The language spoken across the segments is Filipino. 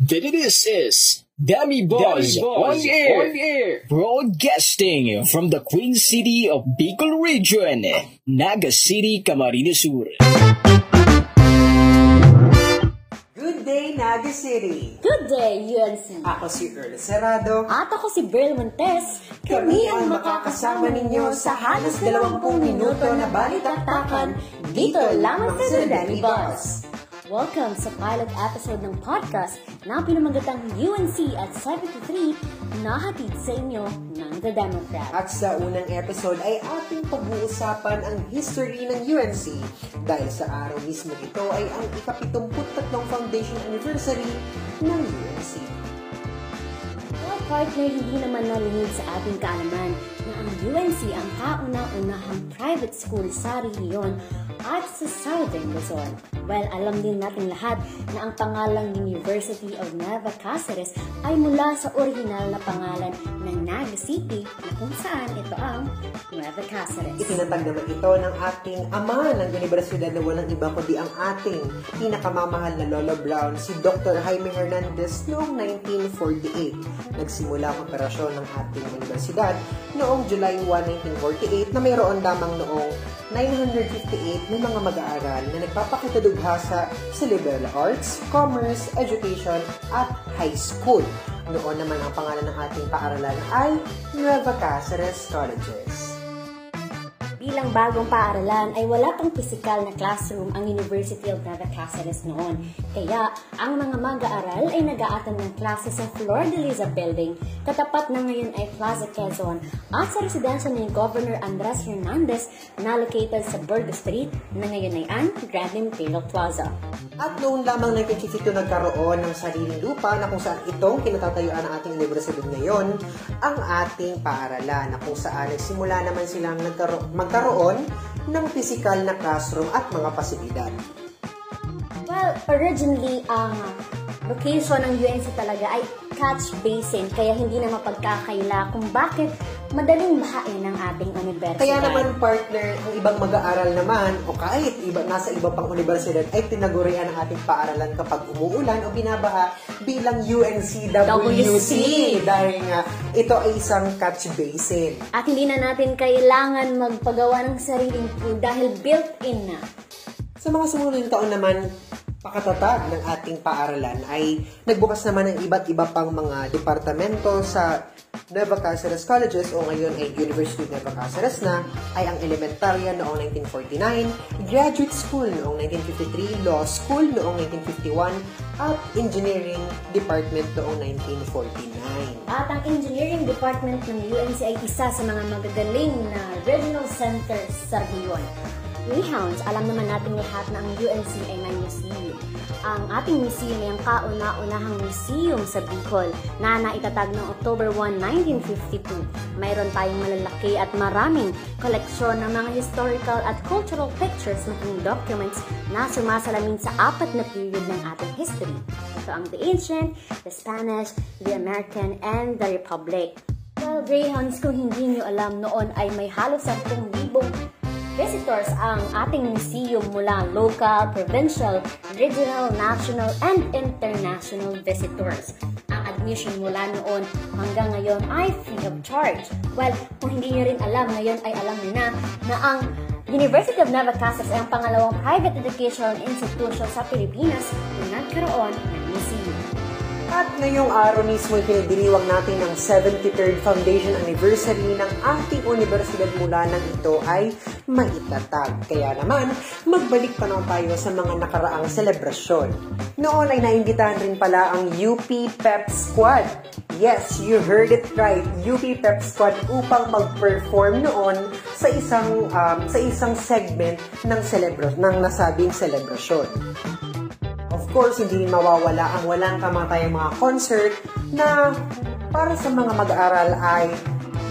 This is Demi Boss on air, on air, broadcasting from the Queen City of Bicol Region, Naga City, Camarines Sur. Good day, Naga City! Good day, UNC! Ako si Earl Serrado. At ako si Brill Montes. Kami ang makakasama ninyo sa halos 20 minuto na balitaktakan dito lamang sa Danny Boss. Welcome sa pilot episode ng podcast na pinamagatang UNC at 73 na hatid sa inyo ng The Democrat. At sa unang episode ay ating pag-uusapan ang history ng UNC dahil sa araw mismo ito ay ang ikapitumput-tatlong foundation anniversary ng UNC. Well, partner, hindi naman nalingid sa ating kaalaman na ang UNC ang kauna-unahang private school sa rehiyon at sa Southern Luzon. Well, alam din natin lahat na ang pangalang University of Nueva Cáceres ay mula sa original na pangalan ng Naga City na kung saan ito ang Nueva Cáceres. Itinatag naman ito ng ating ama ng universidad na walang iba kundi ang ating pinakamamahal na Lolo Brown, si Dr. Jaime Hernandez noong 1948. Nagsimula ang operasyon ng ating universidad noong July 1, 1948 na mayroon lamang noong 958 ng mga mag-aaral na nagpapakitadughasa sa liberal arts, commerce, education, at high school. Noon naman ang pangalan ng ating paaralan ay Nueva Cáceres Colleges. Bilang bagong paaralan ay wala pang physical na classroom ang University of Nueva Cáceres noon. Kaya ang mga mag-aaral ay nag-aatan ng klase sa Flor de Liza Building, katapat na ngayon ay Plaza Quezon, at sa residensya ni Governor Andres Hernandez na located sa Burgo Street na ngayon ay ang Grand Imperial Plaza. At noong lamang 1952 nagkaroon ng sariling lupa na kung saan itong kinatatayuan ng ating universidad ngayon, ang ating paaralan na kung saan nagsimula naman silang nagkaro- magkaroon ng physical na classroom at mga pasilidad. Well, originally, ang location ng UNC talaga ay catch basin, kaya hindi na mapagkakaila kung bakit madaling bahain ng ating universidad. Kaya naman partner, ang ibang mag-aaral naman o kahit iba, nasa iba pang universidad ay tinagurian ang ating paaralan kapag umuulan o binabaha bilang UNCWC dahil nga ito ay isang catch basin. At hindi na natin kailangan magpagawa ng sariling pool dahil built-in na. Sa mga sumunod taon naman, pakatatag ng ating paaralan ay nagbukas naman ng iba't iba pang mga departamento sa Cáceres Colleges o ngayon ay University of Cáceres na ay ang elementarya noong 1949, graduate school noong 1953, law school noong 1951, at engineering department noong 1949. At ang engineering department ng UNC ay isa sa mga magagaling na regional centers sa rehiyon. Greyhounds, alam naman natin lahat na ang UNC ay may museum. Ang ating museum ay ang kauna-unahang museum sa Bicol na naitatag noong October 1, 1952. Mayroon tayong malalaki at maraming koleksyon ng mga historical at cultural pictures ng documents na sumasalamin sa apat na period ng ating history. Ito ang the Ancient, the Spanish, the American, and the Republic. Well, Greyhounds, kung hindi nyo alam, noon ay may halos 10,000 visitors ang ating museum mula local, provincial, regional, national, and international visitors. Ang admission mula noon hanggang ngayon ay free of charge. Well, kung hindi nyo rin alam, ngayon ay alam nyo na na ang University of Cáceres ay ang pangalawang private educational institution sa Pilipinas na nagkaroon ng museum. At ngayong araw mismo ay pinagdiriwang natin ang 73rd Foundation Anniversary ng ating universidad mula nang ito ay maitatag. Kaya naman, magbalik pa naman tayo sa mga nakaraang selebrasyon. Noon ay naimbitahan rin pala ang UP Pep Squad. Yes, you heard it right. UP Pep Squad upang mag-perform noon sa isang um, sa isang segment ng celebra ng nasabing selebrasyon. Of course, hindi mawawala ang walang kamatayang mga concert na para sa mga mag-aaral ay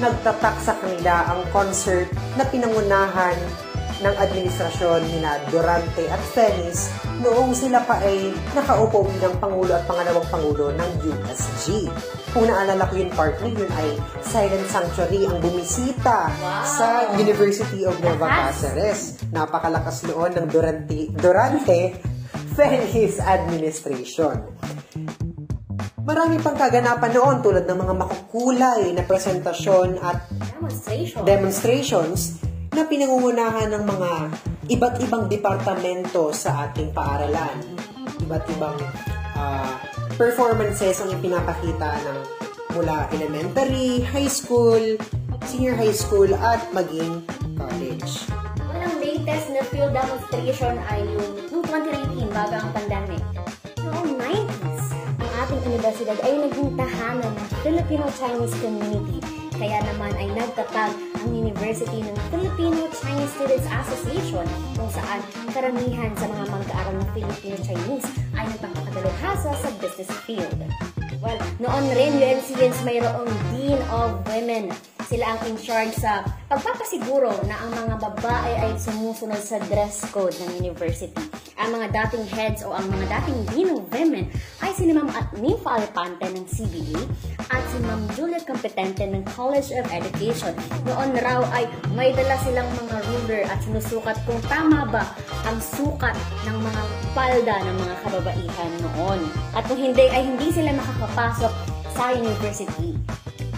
nagtatak sa kanila ang concert na pinangunahan ng administrasyon ni na Durante at Fenice noong sila pa ay nakaupo bilang Pangulo at Pangalawang Pangulo ng USG. Kung naalala ko yung partner, yun ay Silent Sanctuary ang bumisita Wow. sa University of Nueva Lakas. Cáceres. Napakalakas noon ng Durante, Durante Fenice administration. Marami pang kaganapan noon tulad ng mga makukulay na presentasyon at Demonstration. demonstrations na pinangungunahan ng mga iba't ibang departamento sa ating paaralan. Iba't ibang ah, performances ang ipinapakita ng mula elementary, high school, senior high school, at maging college. Field demonstration ay yung noong 2019 bago ang pandemic. Noong 90s, ang ating universidad ay naging tahanan ng Filipino-Chinese community. Kaya naman ay nagtatag ang University ng Filipino-Chinese Students Association kung saan karamihan sa mga mag-aaral ng Filipino-Chinese ay nagpapakadalahasa sa business field. Well, noon rin UNCNs mayroong Dean of Women. Sila ang in charge sa pagpapasiguro na ang mga babae ay sumusunod sa dress code ng university. Ang mga dating heads o ang mga dating Dean of Women ay si Ma'am Ninfa Alpante ng CBA at si Ma'am Julia Competente ng College of Education. Noon raw ay may dala silang mga ruler at sinusukat kung tama ba ang sukat ng mga palda ng mga kababaihan noon. At kung hindi, ay hindi sila makakapasok sa university.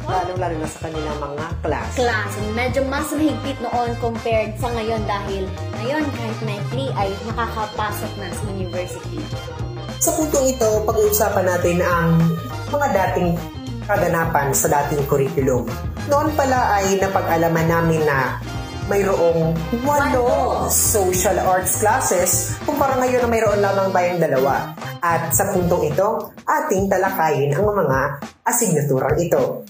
Lalong-lalo na sa kanilang mga class. Class, medyo mas mahigpit noon compared sa ngayon dahil ngayon kahit maikli ay nakakapasok na sa university. Sa puntong ito, pag-uusapan natin ang mga dating kaganapan sa dating curriculum. Noon pala ay napag-alaman namin na mayroong Walo. social arts classes kumpara ngayon na mayroon lamang tayong dalawa. At sa puntong ito, ating talakayin ang mga asignaturang ito.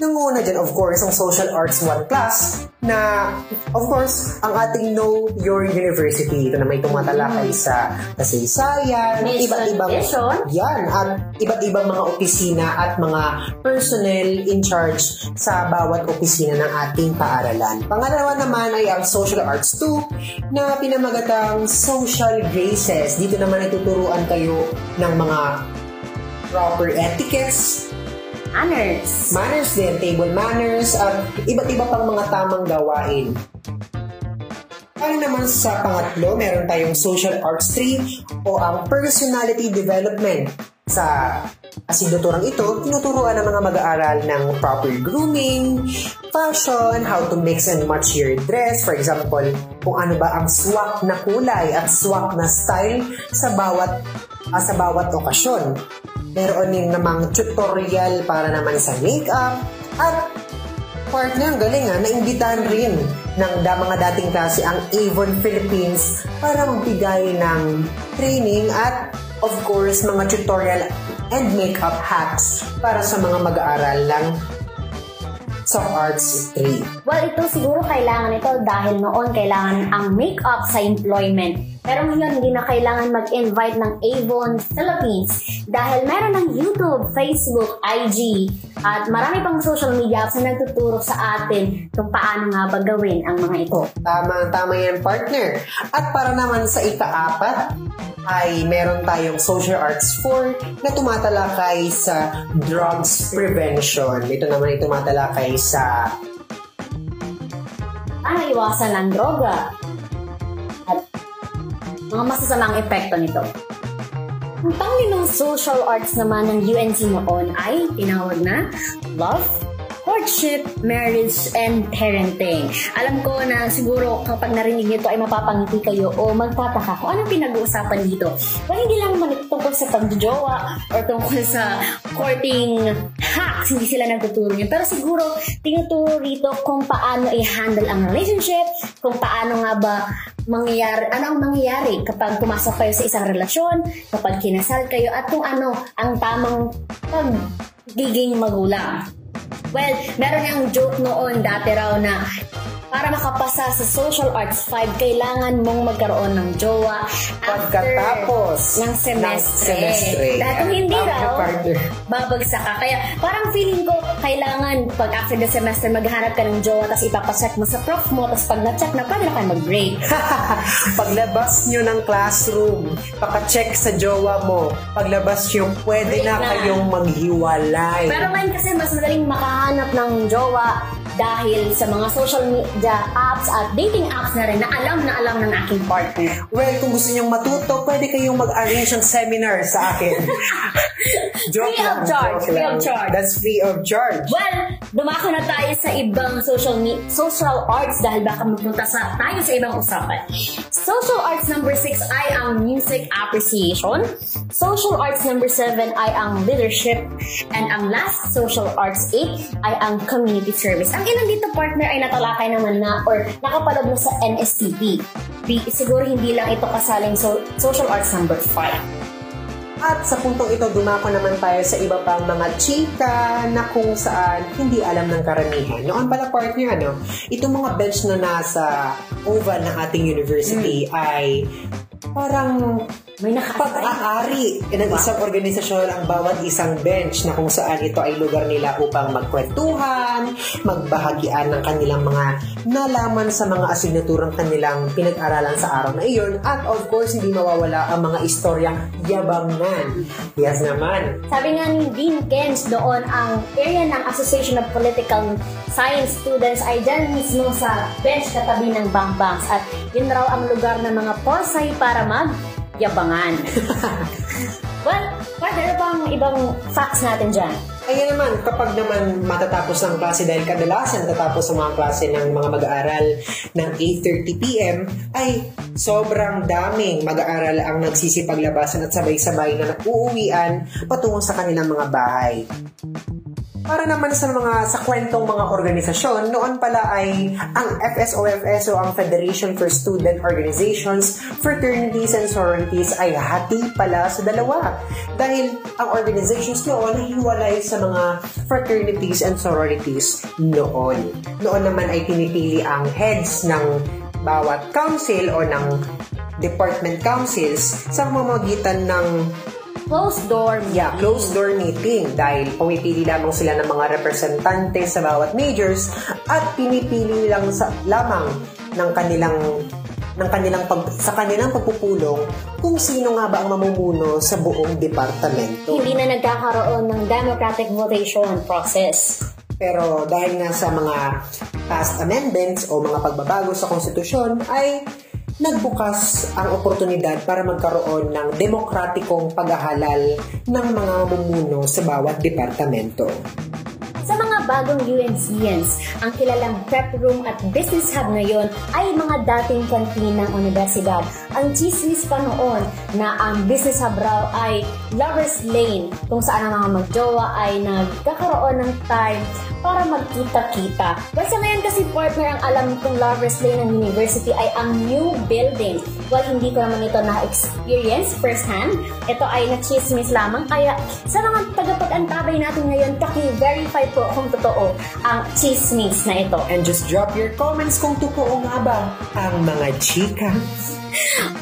Nanguna dyan, of course, ang Social Arts 1 class na, of course, ang ating Know Your University. Ito na may tumatalakay sa kasaysayan, Mission, iba't ibang vision. yan, at iba't ibang mga opisina at mga personnel in charge sa bawat opisina ng ating paaralan. Pangalawa naman ay ang Social Arts 2 na pinamagatang Social Graces. Dito naman ay tuturuan kayo ng mga proper etiquettes, Honors. manners din, table manners, at iba't iba pang mga tamang gawain. Para naman sa pangatlo, meron tayong Social Arts 3 o ang Personality Development. Sa asignaturang ito, tinuturuan ng mga mag-aaral ng proper grooming, fashion, how to mix and match your dress, for example, kung ano ba ang swak na kulay at swak na style sa bawat ah, sa bawat okasyon. Meron din namang tutorial para naman sa makeup. At partner, ang galing ha, naimbitahan rin ng da, mga dating klase ang Avon Philippines para magbigay ng training at of course mga tutorial and makeup hacks para sa mga mag-aaral ng Soft Arts 3. Well, ito siguro kailangan ito dahil noon kailangan ang make-up sa employment. Pero ngayon, hindi na kailangan mag-invite ng Avon Philippines dahil meron ng YouTube, Facebook, IG, at marami pang social media apps na nagtuturo sa atin kung paano nga ba gawin ang mga ito. Tama, tama yan partner. At para naman sa ika-apat, ay meron tayong Social Arts 4 na tumatalakay sa drugs prevention. Ito naman ay tumatalakay sa Paano iwasan ang droga? At mga masasamang epekto nito. Ang panglimang social arts naman ng UNC noon ay tinawag na love, courtship, marriage, and parenting. Alam ko na siguro kapag narinig nito ay mapapangiti kayo o magtataka kung anong pinag-uusapan dito. Pero hindi lang ito tungkol sa pagjojowa or tungkol sa courting hacks, hindi sila nagtuturo niyan. Pero siguro, tinuturo rito kung paano i-handle ang relationship, kung paano nga ba mangyayari, ano ang mangyayari kapag pumasok kayo sa isang relasyon, kapag kinasal kayo, at kung ano ang tamang pagiging magulang. Well, meron yung joke noon dati raw na para makapasa sa Social Arts 5, kailangan mong magkaroon ng jowa Pagkatapos ng semestre. ng semestre. Dahil kung hindi raw, babagsak ka. Kaya parang feeling ko, kailangan pag after the semester, maghanap ka ng jowa, tapos ipapacheck mo sa prof mo, tapos pag na-check na, pwede na kayo mag-break. Paglabas nyo ng classroom, paka-check sa jowa mo. Paglabas nyo, pwede Break na na. kayong maghiwalay. Pero ngayon kasi mas madaling makahanap ng jowa dahil sa mga social media apps at dating apps na rin na alam na alam ng aking partner. Well, kung gusto niyong matuto, pwede kayong mag-arrange ng seminar sa akin. Free of charge, joke free lang. of charge. That's free of charge. Well, dumako na tayo sa ibang social me- social arts dahil baka mapunta sa tayo sa ibang usapan. Social arts number 6 ay ang music appreciation. Social arts number 7 ay ang leadership. And ang last social arts 8 ay ang community service. Ang ilan dito partner ay natalakay naman na or nakapalog na sa NSTP. Di- Siguro hindi lang ito kasaling so- social arts number 5. At sa puntong ito, dumako naman tayo sa iba pang mga chika na kung saan hindi alam ng karamihan. Noon pala partner, ano, itong mga bench na nasa oval ng ating university ay parang May pag-aari ng isang organisasyon ang bawat isang bench na kung saan ito ay lugar nila upang magkwentuhan, magbahagian ng kanilang mga nalaman sa mga asignaturang kanilang pinag-aralan sa araw na iyon at of course hindi mawawala ang mga istoryang yabangan. Yes naman. Sabi nga ni Dean Kens doon, ang area ng Association of Political Science Students ay dyan mismo sa bench katabi ng Bangbangs at yun raw ang lugar ng mga posay para mag-yabangan. well, partner, ano bang ibang facts natin dyan? Ayan naman, kapag naman matatapos ng klase dahil kadalasan tatapos ang mga klase ng mga mag-aaral ng 8.30pm, ay sobrang daming mag-aaral ang nagsisipaglabasan at sabay-sabay na uuwian patungo sa kanilang mga bahay. Para naman sa mga sa kwentong mga organisasyon, noon pala ay ang FSOFS o ang Federation for Student Organizations, Fraternities and Sororities ay hati pala sa dalawa. Dahil ang organizations noon ay hiwalay sa mga fraternities and sororities noon. Noon naman ay pinipili ang heads ng bawat council o ng department councils sa mamamagitan ng Closed door Yeah, closed door meeting dahil pumipili lamang sila ng mga representante sa bawat majors at pinipili lang sa lamang ng kanilang ng kanilang pag, sa kanilang pagpupulong kung sino nga ba ang mamumuno sa buong departamento. Hindi na nagkakaroon ng democratic votation process. Pero dahil nga sa mga past amendments o mga pagbabago sa konstitusyon ay nagbukas ang oportunidad para magkaroon ng demokratikong paghahalal ng mga mamumuno sa bawat departamento. Bagong UNCians, ang kilalang prep room at business hub ngayon ay mga dating kantin ng universidad. Ang chismis pa noon na ang business hub raw ay Lover's Lane, kung saan ang mga magjowa ay nagkakaroon ng time para magkita-kita. Sa ngayon kasi partner ang alam kong Lover's Lane ng university ay ang new building. Well, hindi ko naman ito na-experience firsthand. Ito ay na-chismis lamang. Kaya sa mga tagapag-antabay natin ngayon, paki-verify po kung totoo ang chismis na ito. And just drop your comments kung totoo nga ba ang mga chika.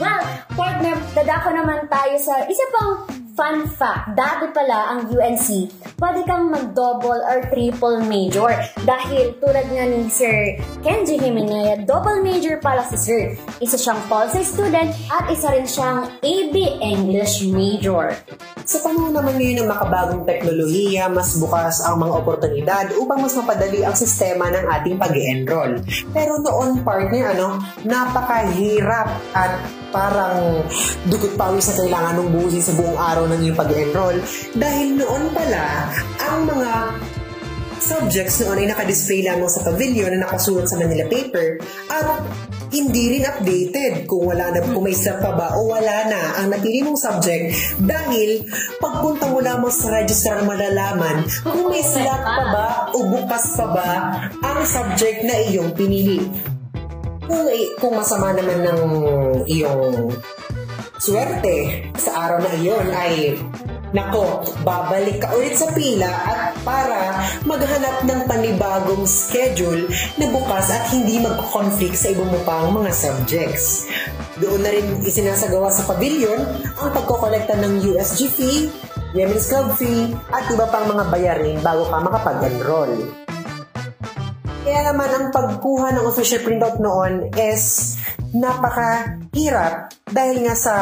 Well, partner, dadako naman tayo sa isa pang fun fact. Dati pala ang UNC, pwede kang mag-double or triple major. Dahil tulad nga ni Sir Kenji Jimenez, double major pala si Sir. Isa siyang pol sci student at isa rin siyang AB English major. Sa panahon naman ngayon ng makabagong teknolohiya, mas bukas ang mga oportunidad upang mas mapadali ang sistema ng ating pag enroll Pero noon, partner, ano, napakahirap at parang dugot pawis na kailangan ng buhusin sa buong araw ng iyong pag-enroll dahil noon pala ang mga subjects noon ay nakadisplay lamang sa pavilion na nakasulat sa Manila paper at hindi rin updated kung wala na, kung may slot pa ba o wala na ang napili mong subject dahil pagpunta mo lamang sa register ang malalaman kung may slot pa ba o bukas pa ba ang subject na iyong pinili. Kung, kung masama naman ng iyong swerte sa araw na iyon ay Nako, babalik ka ulit sa pila at para maghanap ng panibagong schedule na bukas at hindi mag-conflict sa ibang mo pang mga subjects. Doon na rin isinasagawa sa pavilion ang pagkokolekta ng USG fee, Women's Club fee, at iba pang mga bayarin bago ka makapag-enroll. Kaya naman ang pagkuha ng official printout noon is napakahirap dahil nga sa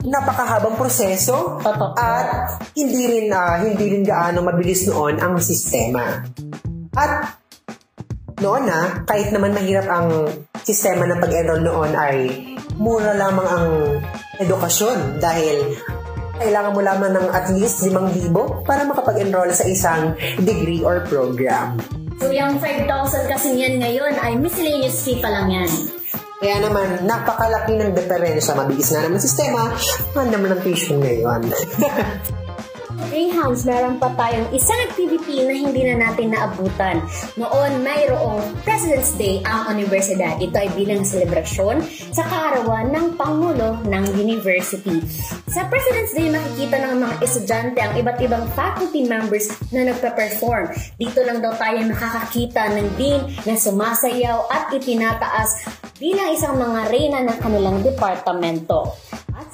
napakahabang proseso Totoo. at hindi rin ah, hindi rin gaano mabilis noon ang sistema. At Noon na, kahit naman mahirap ang sistema ng pag-enroll noon ay mura lamang ang edukasyon dahil kailangan mo lamang ng at least 5,000 para makapag-enroll sa isang degree or program. So yung 5,000 kasi yan ngayon ay miscellaneous fee pa lang yan. Kaya naman, napakalaki ng diferensya. Mabilis na naman sistema. Mahal naman ang tuition ngayon. Greyhounds, meron pa tayong isang activity na hindi na natin naabutan. Noon, mayroong President's Day ang universidad. Ito ay bilang selebrasyon sa kaarawan ng Pangulo ng University. Sa President's Day, makikita ng mga estudyante ang iba't ibang faculty members na nagpa-perform. Dito lang daw tayo makakakita ng dean na sumasayaw at itinataas bilang isang mga reyna ng kanilang departamento.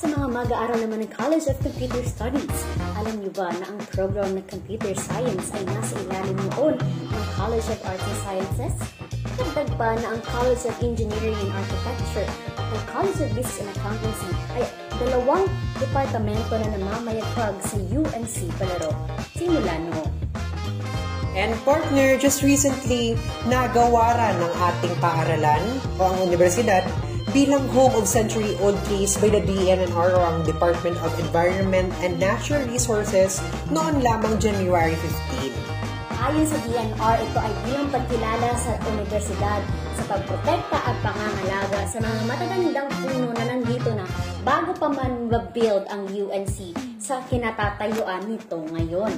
Sa mga mag-aaral naman ng College of Computer Studies, alam niyo ba na ang program ng Computer Science ay nasa ilalim noon ng College of Arts and Sciences? Dagdag pa na ang College of Engineering and Architecture at College of Business and Accountancy ay dalawang departamento na namamayagpag sa UNC Palaro simula noon. And partner, just recently, nagawaran ng ating paaralan o ang universidad bilang home of century-old case by the DNNR o ang Department of Environment and Natural Resources noon lamang January 15. Ayon sa DNR, ito ay bilang pagkilala sa universidad sa pagprotekta at pangangalaga sa mga matatandang puno na nandito na bago pa man build ang UNC sa kinatatayuan nito ngayon.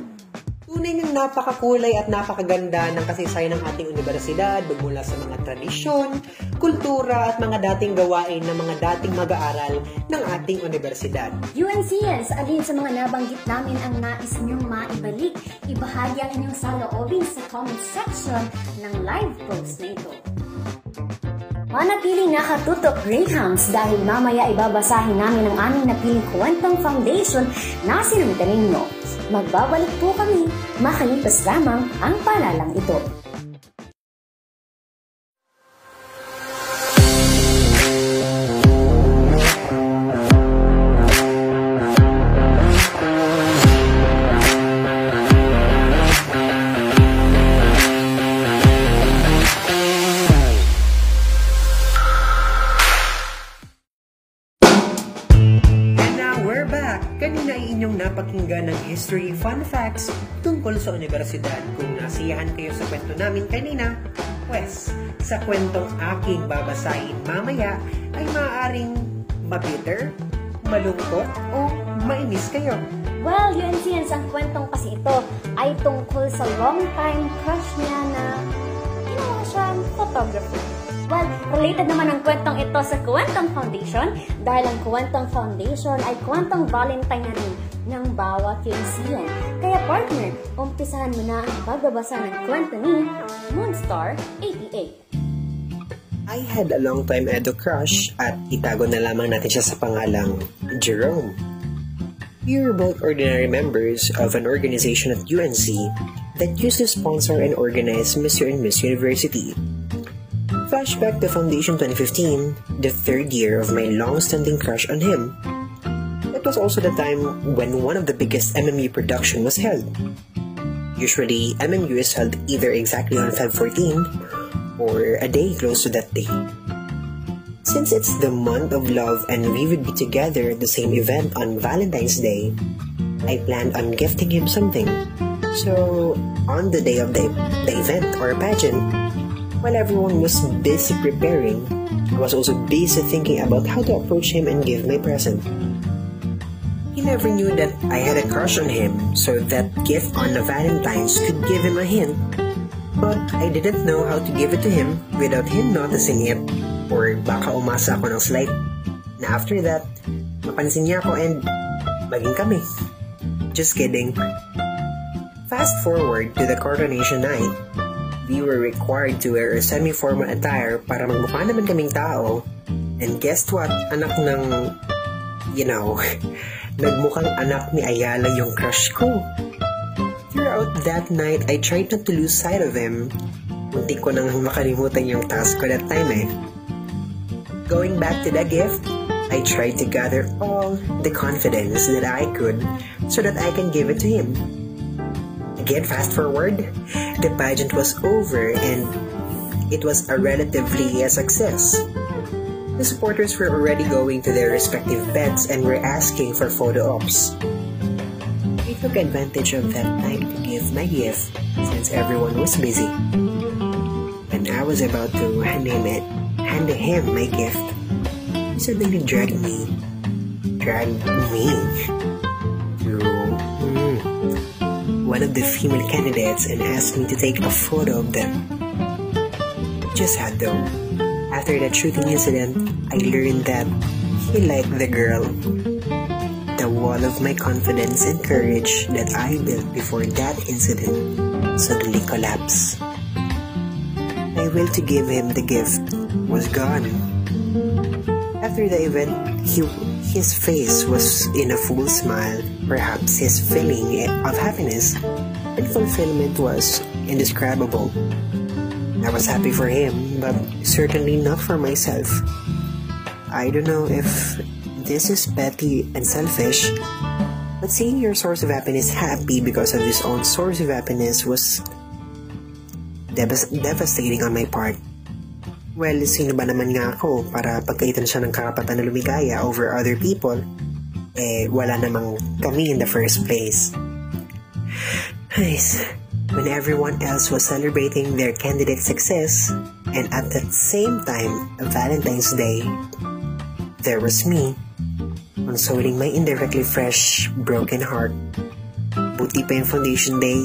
Tunay ng napakakulay at napakaganda ng kasaysayan ng ating universidad magmula sa mga tradisyon, kultura at mga dating gawain ng mga dating mag-aaral ng ating universidad. UNCS, alin sa mga nabanggit namin ang nais niyong maibalik, ibahagi ang inyong saloobin sa comment section ng live post na ito. Manatiling nakatutok Greyhounds dahil mamaya ibabasahin namin ang aming napiling kwentong foundation na sinundaling nyo. Magbabalik po kami, makalipas lamang ang palalang ito. History fun facts tungkol sa universidad. Kung nasiyahan kayo sa kwento namin kanina, pues, sa kwentong aking babasahin mamaya ay maaaring mabitter, malungkot, o mainis kayo. Well, UNCS, ang kwentong kasi ito ay tungkol sa long-time crush niya na ginawa siyang photographer. Well, related naman ang kwentong ito sa Kwentong Foundation dahil ang Kwentong Foundation ay kwentong Valentine na rin ng bawat UNCian. Kaya partner, umpisahan mo na ang pagbabasa ng kwento ni Moonstar 88. I had a long time edo crush at itago na lamang natin siya sa pangalang Jerome. We were both ordinary members of an organization at UNC that used to sponsor and organize Mr. and Miss University. Flashback to Foundation 2015, the third year of my long-standing crush on him. It was also the time when one of the biggest MMU production was held. Usually, MMU is held either exactly on Feb 14 or a day close to that day. Since it's the month of love and we would be together at the same event on Valentine's Day, I planned on gifting him something. So, on the day of the, the event or pageant, while everyone was busy preparing, I was also busy thinking about how to approach him and give my present. He never knew that I had a crush on him, so that gift on the Valentine's could give him a hint. But I didn't know how to give it to him without him noticing it, or baka umasa ako ng slight. Na after that, mapansin niya ako and maging kami. Just kidding. Fast forward to the coronation night. We were required to wear a semi-formal attire para magmukha naman kaming tao. And guess what? Anak ng, you know, nagmukhang anak ni Ayala yung crush ko. Throughout that night, I tried not to lose sight of him. Muntik ko nang makalimutan yung task ko that time eh. Going back to the gift, I tried to gather all the confidence that I could so that I can give it to him. Again, fast forward, the pageant was over and it was a relatively a success. The supporters were already going to their respective beds and were asking for photo ops. I took advantage of that time to give my gift since everyone was busy. When I was about to hand him it, hand him my gift, he suddenly dragged me, dragged me to mm, one of the female candidates and asked me to take a photo of them. Just had though. After that shooting incident, I learned that he liked the girl. The wall of my confidence and courage that I built before that incident suddenly collapsed. My will to give him the gift was gone. After the event, he, his face was in a full smile. Perhaps his feeling of happiness and fulfillment was indescribable. I was happy for him, but certainly not for myself. I don't know if this is petty and selfish, but seeing your source of happiness happy because of his own source of happiness was devas- devastating on my part. Well, sino ba naman nga ako para pagkaitan siya ng karapatan na lumigaya over other people? Eh, wala namang kami in the first place. Nice. When everyone else was celebrating their candidate's success, and at that same time, Valentine's Day, there was me, consoling my indirectly fresh, broken heart. Buti pa yung foundation day,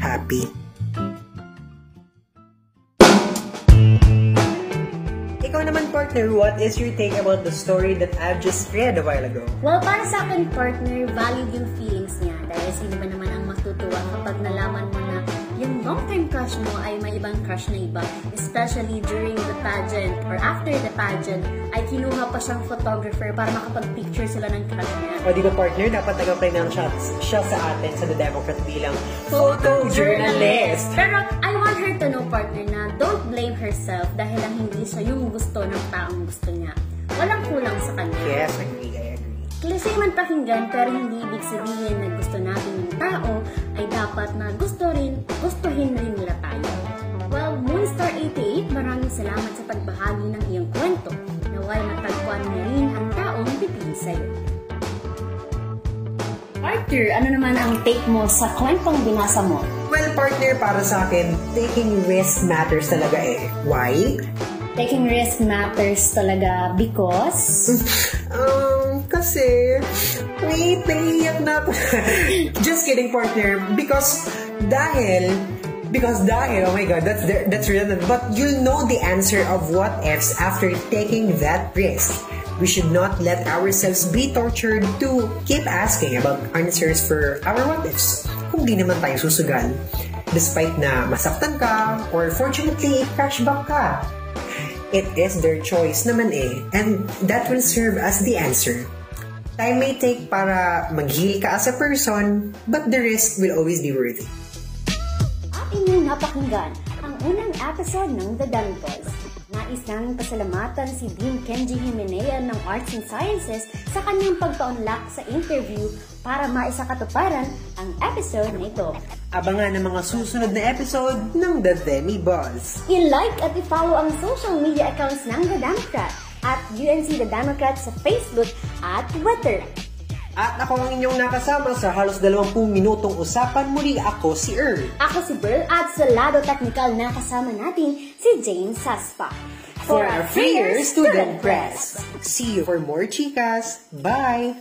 happy. Ikaw naman, partner, what is your take about the story that I've just read a while ago? Well, para sa akin, partner, valid yung feelings niya. Dahil sino ba naman ang matutuwa kapag nalaman mo yung crush mo ay may ibang crush na iba. Especially during the pageant or after the pageant, ay kinuha pa siyang photographer para makapag-picture sila ng crush niya. O di ba, partner, dapat nag-apply ng shots siya sa atin sa The Democrat bilang photojournalist. Pero I want her to know, partner, na don't blame herself dahil lang hindi siya yung gusto ng taong gusto niya. Walang kulang sa kanya. Yes, agree, I agree. Klise man pakinggan pero hindi ibig sabihin na gusto natin yung tao ay dapat na gusto rin, gustuhin rin nila tayo. Well, Moonstar 88, maraming salamat sa pagbahagi ng iyong kwento. Naway matagpuan mo rin ang taong pipili sa'yo. Arthur, ano naman ang take mo sa kwentong binasa mo? Well, partner, para sa akin, taking risk matters talaga eh. Why? Taking risk matters talaga because... Um, kasi, wait, naiiyak na ako. Just kidding, partner. Because, dahil, because dahil, oh my god, that's, that's redundant. But you'll know the answer of what ifs after taking that risk. We should not let ourselves be tortured to keep asking about answers for our what ifs. Kung di naman tayo susugal. Despite na masaktan ka, or fortunately, cashback ka. It is their choice naman eh, and that will serve as the answer. Time may take para mag-heal ka as a person, but the risk will always be worth it. At inyong napakinggan ang unang episode ng The Dummy Boys. Nais naming pasalamatan si Dean Kenji Jimenea ng Arts and Sciences sa kanyang pagpa-unlock sa interview para maisakatuparan ang episode na ito. Abangan ang mga susunod na episode ng The Demi Buzz. I-like at i-follow ang social media accounts ng The Democrat at UNC The Democrat sa Facebook at Twitter. At ako ang inyong nakasama sa halos 20 minutong usapan muli ako si Earl. Ako si Burl at sa lado technical na kasama natin si James Saspa. For our Freer Student Press. See you for more chicas. Bye!